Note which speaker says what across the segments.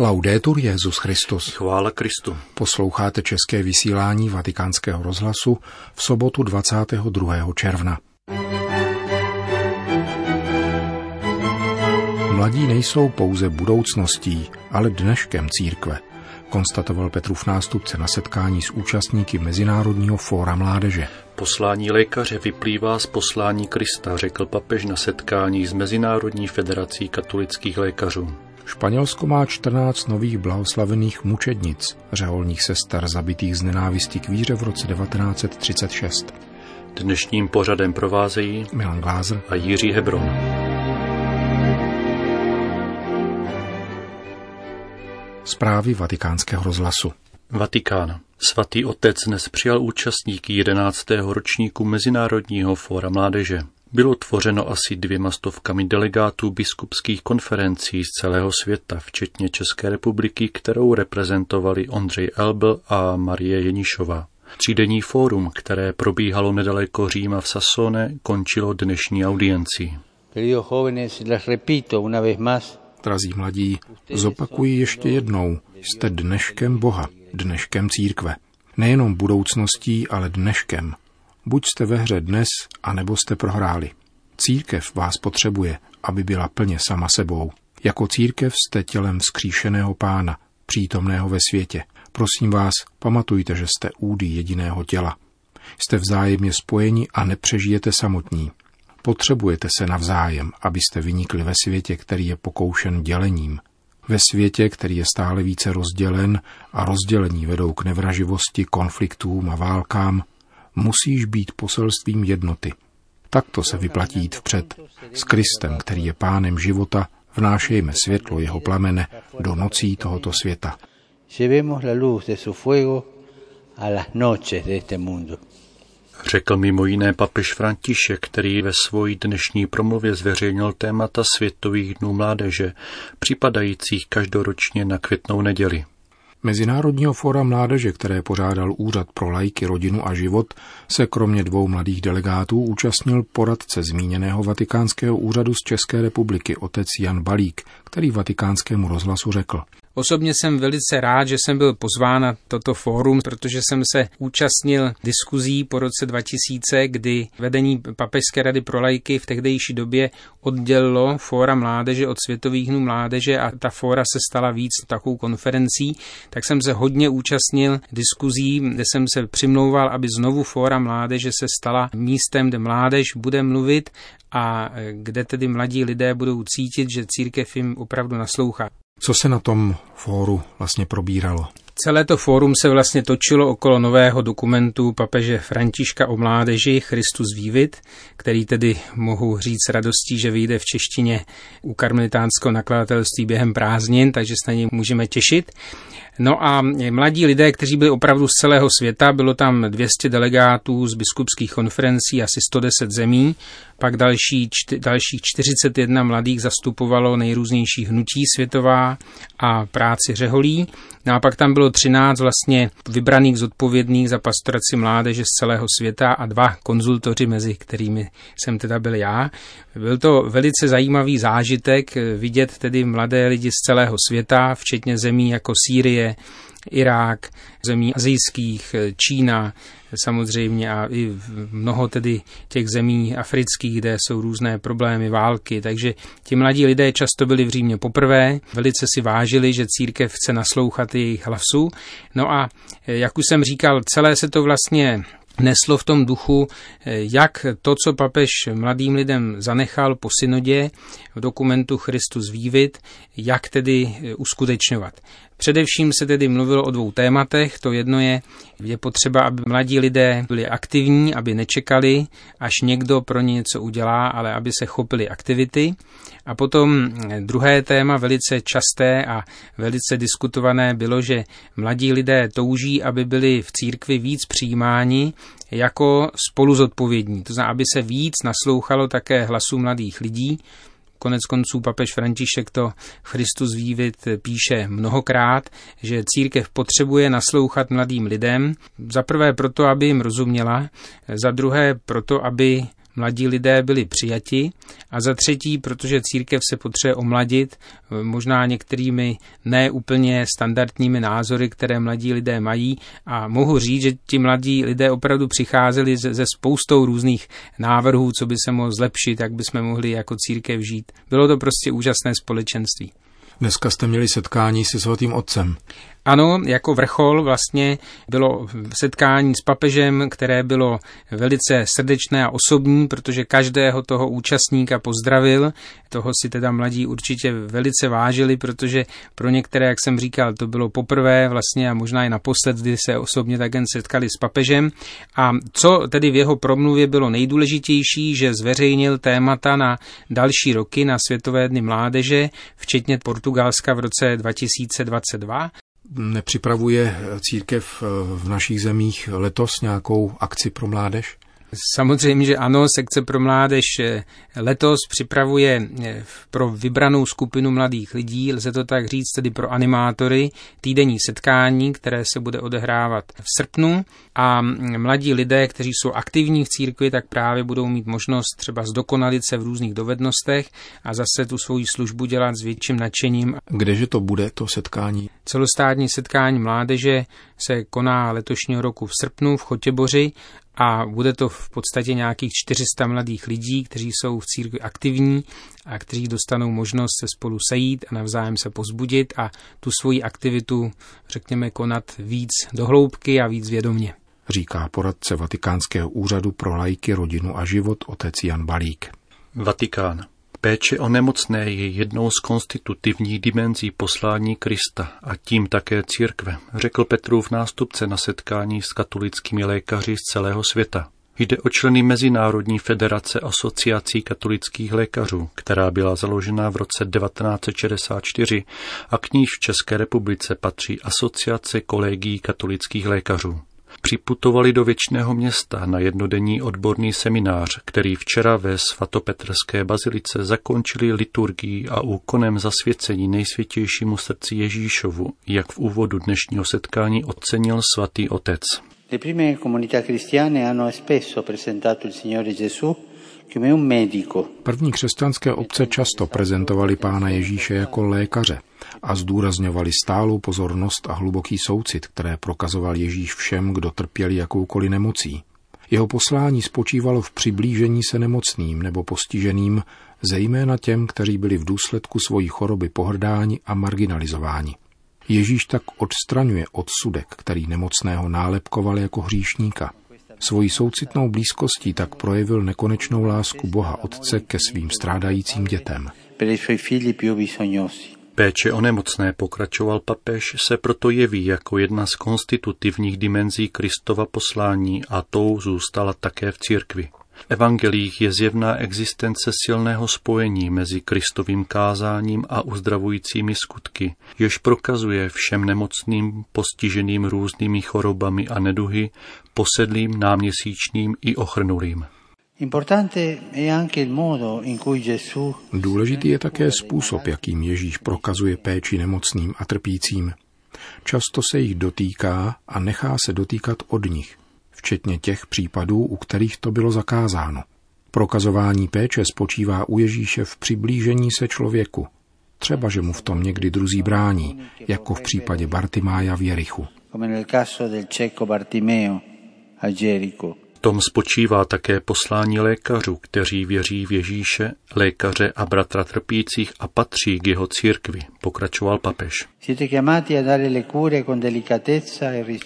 Speaker 1: Laudetur Jezus Christus.
Speaker 2: Chvála Kristu.
Speaker 1: Posloucháte české vysílání Vatikánského rozhlasu v sobotu 22. června. Mladí nejsou pouze budoucností, ale dneškem církve, konstatoval Petrův nástupce na setkání s účastníky Mezinárodního fóra mládeže.
Speaker 2: Poslání lékaře vyplývá z poslání Krista, řekl papež na setkání s Mezinárodní federací katolických lékařů.
Speaker 1: Španělsko má 14 nových blahoslavených mučednic, řeholních sester zabitých z nenávistí k víře v roce 1936.
Speaker 2: Dnešním pořadem provázejí
Speaker 1: Milan Glázer
Speaker 2: a Jiří Hebron.
Speaker 1: Zprávy vatikánského rozhlasu.
Speaker 2: Vatikán. Svatý otec dnes přijal účastníky 11. ročníku Mezinárodního fóra mládeže. Bylo tvořeno asi dvěma stovkami delegátů biskupských konferencí z celého světa, včetně České republiky, kterou reprezentovali Ondřej Elbl a Marie Jenišová. Třídenní fórum, které probíhalo nedaleko Říma v Sassone, končilo dnešní audiencí.
Speaker 1: Drazí mladí, zopakuji ještě jednou, jste dneškem Boha, dneškem církve. Nejenom budoucností, ale dneškem. Buď jste ve hře dnes, anebo jste prohráli. Církev vás potřebuje, aby byla plně sama sebou. Jako církev jste tělem vzkříšeného pána, přítomného ve světě. Prosím vás, pamatujte, že jste údy jediného těla. Jste vzájemně spojeni a nepřežijete samotní. Potřebujete se navzájem, abyste vynikli ve světě, který je pokoušen dělením. Ve světě, který je stále více rozdělen a rozdělení vedou k nevraživosti, konfliktům a válkám, musíš být poselstvím jednoty. Takto se vyplatí jít vpřed. S Kristem, který je pánem života, vnášejme světlo jeho plamene do nocí tohoto světa.
Speaker 3: Llevemos la luz de su fuego a las noches de este mundo.
Speaker 2: Řekl mimo jiné papež František, který ve svojí dnešní promluvě zveřejnil témata Světových dnů mládeže, připadajících každoročně na květnou neděli.
Speaker 1: Mezinárodního fóra mládeže, které pořádal Úřad pro lajky, rodinu a život, se kromě dvou mladých delegátů účastnil poradce zmíněného vatikánského úřadu z České republiky, otec Jan Balík, který vatikánskému rozhlasu řekl.
Speaker 4: Osobně jsem velice rád, že jsem byl pozván na toto fórum, protože jsem se účastnil diskuzí po roce 2000, kdy vedení Papežské rady pro lajky v tehdejší době oddělilo fóra mládeže od Světových dnů mládeže a ta fóra se stala víc takovou konferencí, tak jsem se hodně účastnil diskuzí, kde jsem se přimlouval, aby znovu fóra mládeže se stala místem, kde mládež bude mluvit a kde tedy mladí lidé budou cítit, že církev jim opravdu naslouchá.
Speaker 1: Co se na tom fóru vlastně probíralo?
Speaker 4: Celé to fórum se vlastně točilo okolo nového dokumentu papeže Františka o mládeži Christus Vivit, který tedy mohu říct radostí, že vyjde v češtině u karmelitánského nakladatelství během prázdnin, takže se na něj můžeme těšit. No a mladí lidé, kteří byli opravdu z celého světa, bylo tam 200 delegátů z biskupských konferencí, asi 110 zemí, pak další, čty, dalších 41 mladých zastupovalo nejrůznější hnutí světová a práci řeholí. No a pak tam bylo 13 vlastně vybraných zodpovědných za pastoraci mládeže z celého světa a dva konzultoři, mezi kterými jsem teda byl já. Byl to velice zajímavý zážitek vidět tedy mladé lidi z celého světa, včetně zemí jako Sýrie, Irák, zemí azijských, Čína samozřejmě a i mnoho tedy těch zemí afrických, kde jsou různé problémy, války, takže ti mladí lidé často byli v Římě poprvé, velice si vážili, že církev chce naslouchat jejich hlasu. No a jak už jsem říkal, celé se to vlastně neslo v tom duchu, jak to, co papež mladým lidem zanechal po synodě v dokumentu Christus Vívit, jak tedy uskutečňovat. Především se tedy mluvilo o dvou tématech. To jedno je, je potřeba, aby mladí lidé byli aktivní, aby nečekali, až někdo pro ně něco udělá, ale aby se chopili aktivity. A potom druhé téma, velice časté a velice diskutované, bylo, že mladí lidé touží, aby byli v církvi víc přijímáni jako spoluzodpovědní. To znamená, aby se víc naslouchalo také hlasu mladých lidí, Konec konců papež František to Christus Vývit píše mnohokrát, že církev potřebuje naslouchat mladým lidem, za prvé proto, aby jim rozuměla, za druhé proto, aby mladí lidé byli přijati a za třetí, protože církev se potřebuje omladit, možná některými ne úplně standardními názory, které mladí lidé mají a mohu říct, že ti mladí lidé opravdu přicházeli ze, ze spoustou různých návrhů, co by se mohlo zlepšit, jak by jsme mohli jako církev žít. Bylo to prostě úžasné společenství.
Speaker 1: Dneska jste měli setkání se svatým otcem.
Speaker 4: Ano, jako vrchol vlastně bylo setkání s papežem, které bylo velice srdečné a osobní, protože každého toho účastníka pozdravil. Toho si teda mladí určitě velice vážili, protože pro některé, jak jsem říkal, to bylo poprvé vlastně a možná i naposled, kdy se osobně také setkali s papežem. A co tedy v jeho promluvě bylo nejdůležitější, že zveřejnil témata na další roky na Světové dny mládeže, včetně Portugalska v roce 2022
Speaker 1: Nepřipravuje církev v našich zemích letos nějakou akci pro mládež?
Speaker 4: Samozřejmě, že ano, sekce pro mládež eh, letos připravuje eh, pro vybranou skupinu mladých lidí, lze to tak říct, tedy pro animátory, týdenní setkání, které se bude odehrávat v srpnu a mm, mladí lidé, kteří jsou aktivní v církvi, tak právě budou mít možnost třeba zdokonalit se v různých dovednostech a zase tu svoji službu dělat s větším nadšením.
Speaker 1: Kdeže to bude, to setkání?
Speaker 4: Celostátní setkání mládeže se koná letošního roku v srpnu v Chotěboři a bude to v podstatě nějakých 400 mladých lidí, kteří jsou v církvi aktivní a kteří dostanou možnost se spolu sejít a navzájem se pozbudit a tu svoji aktivitu, řekněme, konat víc dohloubky a víc vědomně.
Speaker 1: Říká poradce Vatikánského úřadu pro lajky, rodinu a život otec Jan Balík.
Speaker 2: Vatikán. Péče o nemocné je jednou z konstitutivních dimenzí poslání Krista a tím také církve, řekl Petrův nástupce na setkání s katolickými lékaři z celého světa. Jde o členy Mezinárodní federace asociací katolických lékařů, která byla založena v roce 1964 a k níž v České republice patří Asociace kolegí katolických lékařů připutovali do věčného města na jednodenní odborný seminář, který včera ve svatopetrské bazilice zakončili liturgií a úkonem zasvěcení nejsvětějšímu srdci Ježíšovu, jak v úvodu dnešního setkání ocenil svatý otec.
Speaker 3: Le prime comunità cristiane hanno spesso presentato il Signore Gesù
Speaker 1: První křesťanské obce často prezentovali pána Ježíše jako lékaře a zdůrazňovali stálou pozornost a hluboký soucit, které prokazoval Ježíš všem, kdo trpěli jakoukoliv nemocí. Jeho poslání spočívalo v přiblížení se nemocným nebo postiženým, zejména těm, kteří byli v důsledku svojí choroby pohrdáni a marginalizováni. Ježíš tak odstraňuje odsudek, který nemocného nálepkoval jako hříšníka – Svojí soucitnou blízkostí tak projevil nekonečnou lásku Boha Otce ke svým strádajícím dětem.
Speaker 2: Péče o nemocné, pokračoval papež, se proto jeví jako jedna z konstitutivních dimenzí Kristova poslání a tou zůstala také v církvi. V evangelích je zjevná existence silného spojení mezi Kristovým kázáním a uzdravujícími skutky, jež prokazuje všem nemocným, postiženým různými chorobami a neduhy, posedlým, náměsíčným i ochrnulým.
Speaker 1: Důležitý je také způsob, jakým Ježíš prokazuje péči nemocným a trpícím. Často se jich dotýká a nechá se dotýkat od nich včetně těch případů, u kterých to bylo zakázáno. Prokazování péče spočívá u Ježíše v přiblížení se člověku. Třeba, že mu v tom někdy druzí brání, jako v případě Bartimája v Jerichu
Speaker 2: tom spočívá také poslání lékařů, kteří věří v Ježíše, lékaře a bratra trpících a patří k jeho církvi, pokračoval papež.
Speaker 1: E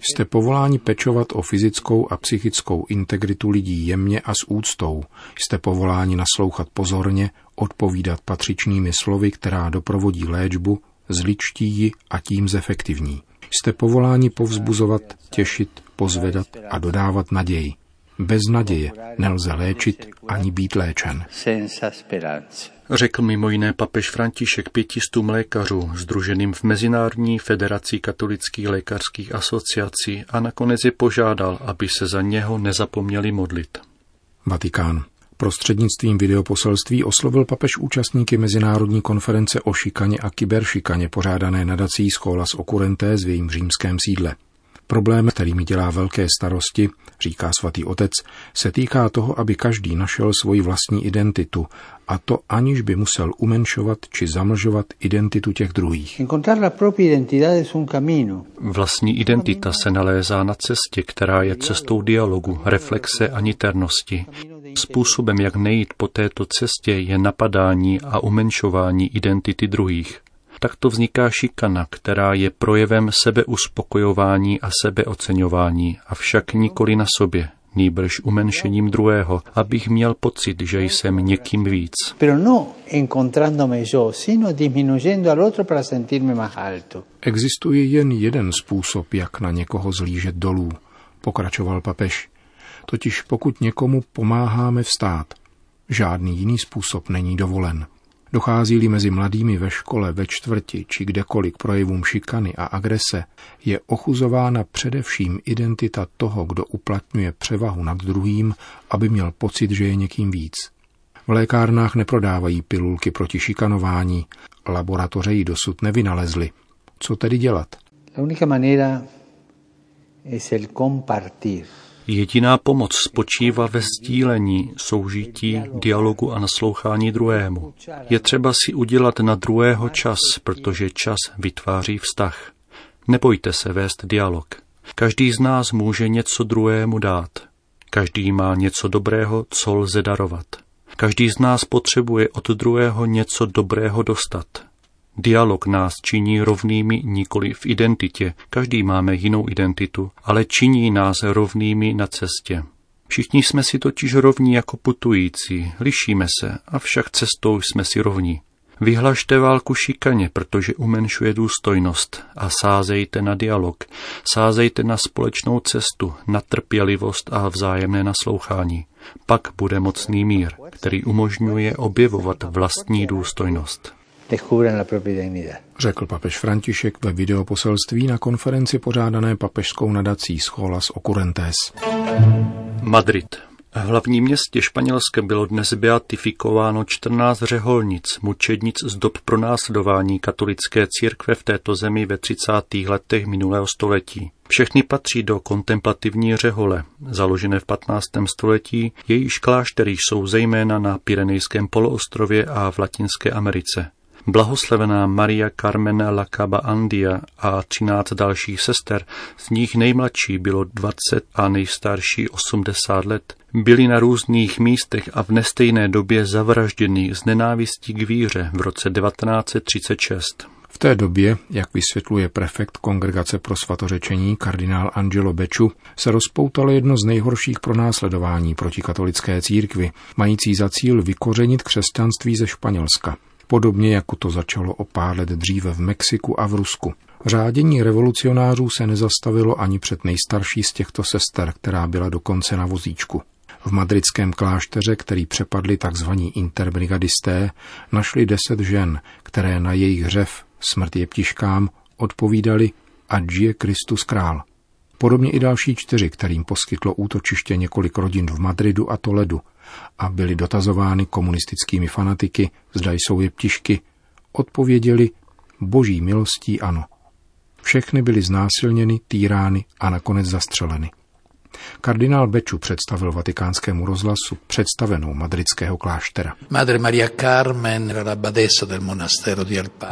Speaker 1: Jste povoláni pečovat o fyzickou a psychickou integritu lidí jemně a s úctou. Jste povoláni naslouchat pozorně, odpovídat patřičnými slovy, která doprovodí léčbu, zličtí ji a tím zefektivní. Jste povoláni povzbuzovat, těšit, pozvedat a dodávat naději. Bez naděje nelze léčit ani být léčen.
Speaker 2: Řekl mimo jiné papež František pětistům lékařů, združeným v Mezinárodní federaci katolických lékařských asociací a nakonec je požádal, aby se za něho nezapomněli modlit.
Speaker 1: Vatikán. Prostřednictvím videoposelství oslovil papež účastníky Mezinárodní konference o šikaně a kyberšikaně pořádané nadací Scholas Ocurenté v jejím římském sídle. Problém, který mi dělá velké starosti, říká svatý otec, se týká toho, aby každý našel svoji vlastní identitu, a to aniž by musel umenšovat či zamlžovat identitu těch druhých.
Speaker 2: Vlastní identita se nalézá na cestě, která je cestou dialogu, reflexe a niternosti. Způsobem, jak nejít po této cestě, je napadání a umenšování identity druhých. Takto vzniká šikana, která je projevem sebeuspokojování a sebeoceňování, avšak nikoli na sobě, nýbrž umenšením druhého, abych měl pocit, že jsem někým víc. No
Speaker 1: Existuje jen jeden způsob, jak na někoho zlížet dolů, pokračoval papež. Totiž pokud někomu pomáháme vstát, žádný jiný způsob není dovolen. Dochází-li mezi mladými ve škole, ve čtvrti či kdekoliv projevům šikany a agrese, je ochuzována především identita toho, kdo uplatňuje převahu nad druhým, aby měl pocit, že je někým víc. V lékárnách neprodávají pilulky proti šikanování, laboratoře ji dosud nevynalezly. Co tedy dělat? La única manera
Speaker 2: es el compartir. Jediná pomoc spočívá ve sdílení, soužití, dialogu a naslouchání druhému. Je třeba si udělat na druhého čas, protože čas vytváří vztah. Nebojte se vést dialog. Každý z nás může něco druhému dát. Každý má něco dobrého, co lze darovat. Každý z nás potřebuje od druhého něco dobrého dostat. Dialog nás činí rovnými nikoli v identitě. Každý máme jinou identitu, ale činí nás rovnými na cestě. Všichni jsme si totiž rovní jako putující, lišíme se, avšak cestou jsme si rovní. Vyhlašte válku šikaně, protože umenšuje důstojnost a sázejte na dialog, sázejte na společnou cestu, na trpělivost a vzájemné naslouchání. Pak bude mocný mír, který umožňuje objevovat vlastní důstojnost
Speaker 1: descubran la propia dignidad. Řekl papež František ve videoposelství na konferenci pořádané papežskou nadací Scholas Occurrentes.
Speaker 2: Madrid. V hlavním městě Španělské bylo dnes beatifikováno 14 řeholnic, mučednic z dob pronásledování katolické církve v této zemi ve 30. letech minulého století. Všechny patří do kontemplativní řehole, založené v 15. století, jejíž kláštery jsou zejména na Pyrenejském poloostrově a v Latinské Americe. Blahoslavená Maria Carmen Lacaba Andia a 13 dalších sester, z nich nejmladší bylo 20 a nejstarší 80 let, byli na různých místech a v nestejné době zavražděni z nenávistí k víře v roce 1936.
Speaker 1: V té době, jak vysvětluje prefekt Kongregace pro svatořečení kardinál Angelo Beču, se rozpoutalo jedno z nejhorších pronásledování proti katolické církvi, mající za cíl vykořenit křesťanství ze Španělska podobně jako to začalo o pár let dříve v Mexiku a v Rusku. Řádění revolucionářů se nezastavilo ani před nejstarší z těchto sester, která byla dokonce na vozíčku. V madridském klášteře, který přepadli tzv. interbrigadisté, našli deset žen, které na jejich hřev smrt je ptiškám odpovídali a žije Kristus král. Podobně i další čtyři, kterým poskytlo útočiště několik rodin v Madridu a Toledu a byly dotazovány komunistickými fanatiky, zda jsou je ptišky, odpověděli boží milostí ano. Všechny byly znásilněny, týrány a nakonec zastřeleny. Kardinál Beču představil vatikánskému rozhlasu představenou madridského kláštera.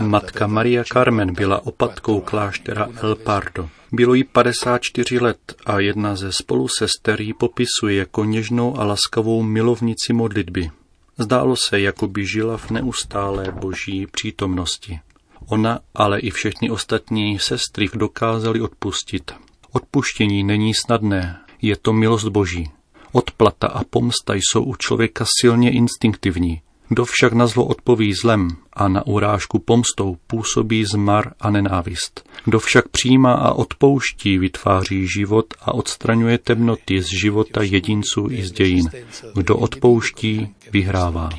Speaker 2: Matka Maria Carmen byla opatkou kláštera El Pardo. Bylo jí 54 let a jedna ze spolusester ji popisuje jako něžnou a laskavou milovnici modlitby. Zdálo se, jako by žila v neustálé boží přítomnosti. Ona, ale i všechny ostatní sestry dokázali odpustit. Odpuštění není snadné, je to milost boží. Odplata a pomsta jsou u člověka silně instinktivní. Kdo však na zlo odpoví zlem a na urážku pomstou působí zmar a nenávist. Kdo však přijímá a odpouští, vytváří život a odstraňuje temnoty z života jedinců i z dějin. Kdo odpouští, vyhrává.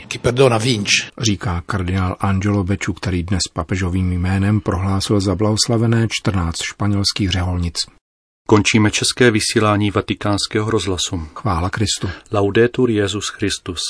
Speaker 1: Říká kardinál Angelo Beču, který dnes papežovým jménem prohlásil za blahoslavené 14 španělských řeholnic.
Speaker 2: Končíme české vysílání vatikánského rozhlasu.
Speaker 1: Chvála Kristu.
Speaker 2: Laudetur Jezus Christus.